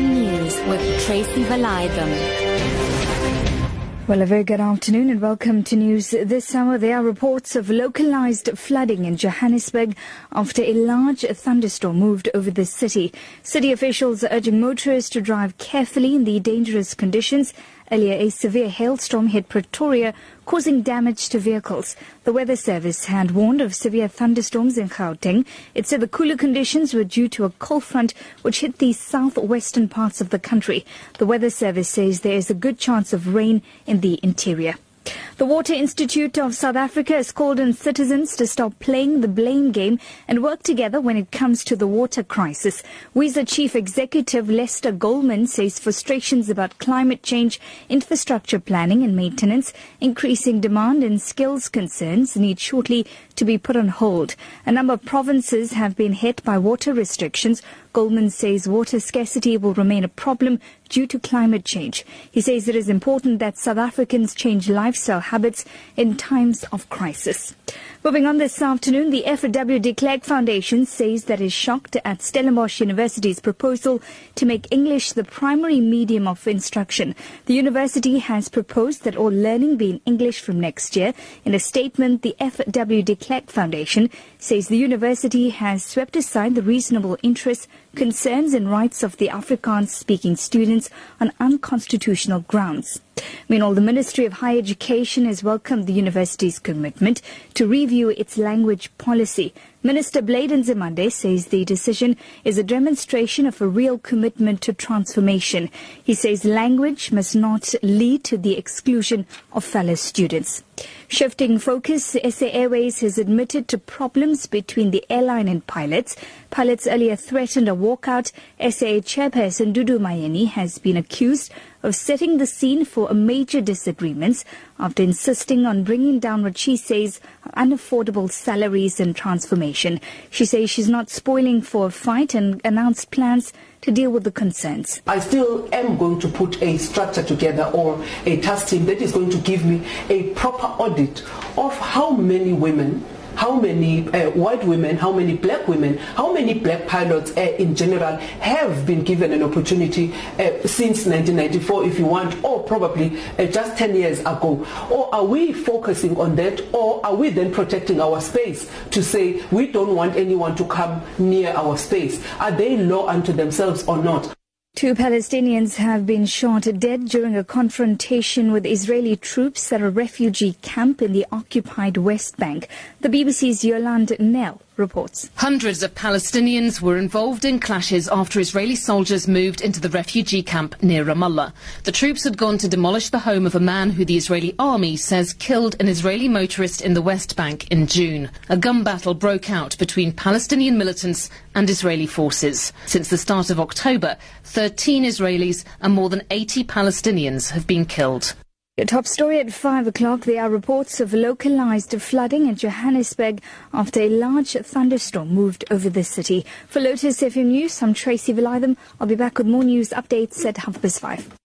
News with Tracy Valaydham. Well, a very good afternoon and welcome to news this hour. There are reports of localized flooding in Johannesburg after a large thunderstorm moved over the city. City officials are urging motorists to drive carefully in the dangerous conditions Earlier, a severe hailstorm hit Pretoria, causing damage to vehicles. The Weather Service had warned of severe thunderstorms in Gauteng. It said the cooler conditions were due to a cold front which hit the southwestern parts of the country. The Weather Service says there is a good chance of rain in the interior. The Water Institute of South Africa has called on citizens to stop playing the blame game and work together when it comes to the water crisis. WISA Chief Executive Lester Goldman says frustrations about climate change, infrastructure planning and maintenance, increasing demand and skills concerns need shortly to be put on hold. A number of provinces have been hit by water restrictions. Goldman says water scarcity will remain a problem due to climate change. He says it is important that South Africans change lifestyle habits in times of crisis. Moving on this afternoon, the FW de Klerk Foundation says that it is shocked at Stellenbosch University's proposal to make English the primary medium of instruction. The university has proposed that all learning be in English from next year. In a statement, the FW de Klerk Foundation says the university has swept aside the reasonable interests, concerns and rights of the Afrikaans-speaking students on unconstitutional grounds. Meanwhile, the Ministry of Higher Education has welcomed the university's commitment to review its language policy. Minister Blade Nzimande says the decision is a demonstration of a real commitment to transformation. He says language must not lead to the exclusion of fellow students. Shifting focus, SA Airways has admitted to problems between the airline and pilots. Pilots earlier threatened a walkout. SA chairperson Dudu Myeni has been accused of setting the scene for a major disagreements after insisting on bringing down what she says are unaffordable salaries and transformation. She says she's not spoiling for a fight and announced plans to deal with the concerns. I still am going to put a structure together or a task team that is going to give me a proper audit of how many women how many uh, white women, how many black women, how many black pilots uh, in general have been given an opportunity uh, since 1994, if you want, or probably uh, just 10 years ago? Or are we focusing on that, or are we then protecting our space to say we don't want anyone to come near our space? Are they law unto themselves or not? Two Palestinians have been shot dead during a confrontation with Israeli troops at a refugee camp in the occupied West Bank. The BBC's Yolande Knell reports. Hundreds of Palestinians were involved in clashes after Israeli soldiers moved into the refugee camp near Ramallah. The troops had gone to demolish the home of a man who the Israeli army says killed an Israeli motorist in the West Bank in June. A gun battle broke out between Palestinian militants and Israeli forces. Since the start of October, 13 Israelis and more than 80 Palestinians have been killed. Your top story at 5 o'clock. There are reports of localized flooding in Johannesburg after a large thunderstorm moved over the city. For Lotus FM News, I'm Tracy Valaydham. I'll be back with more news updates at half past 5.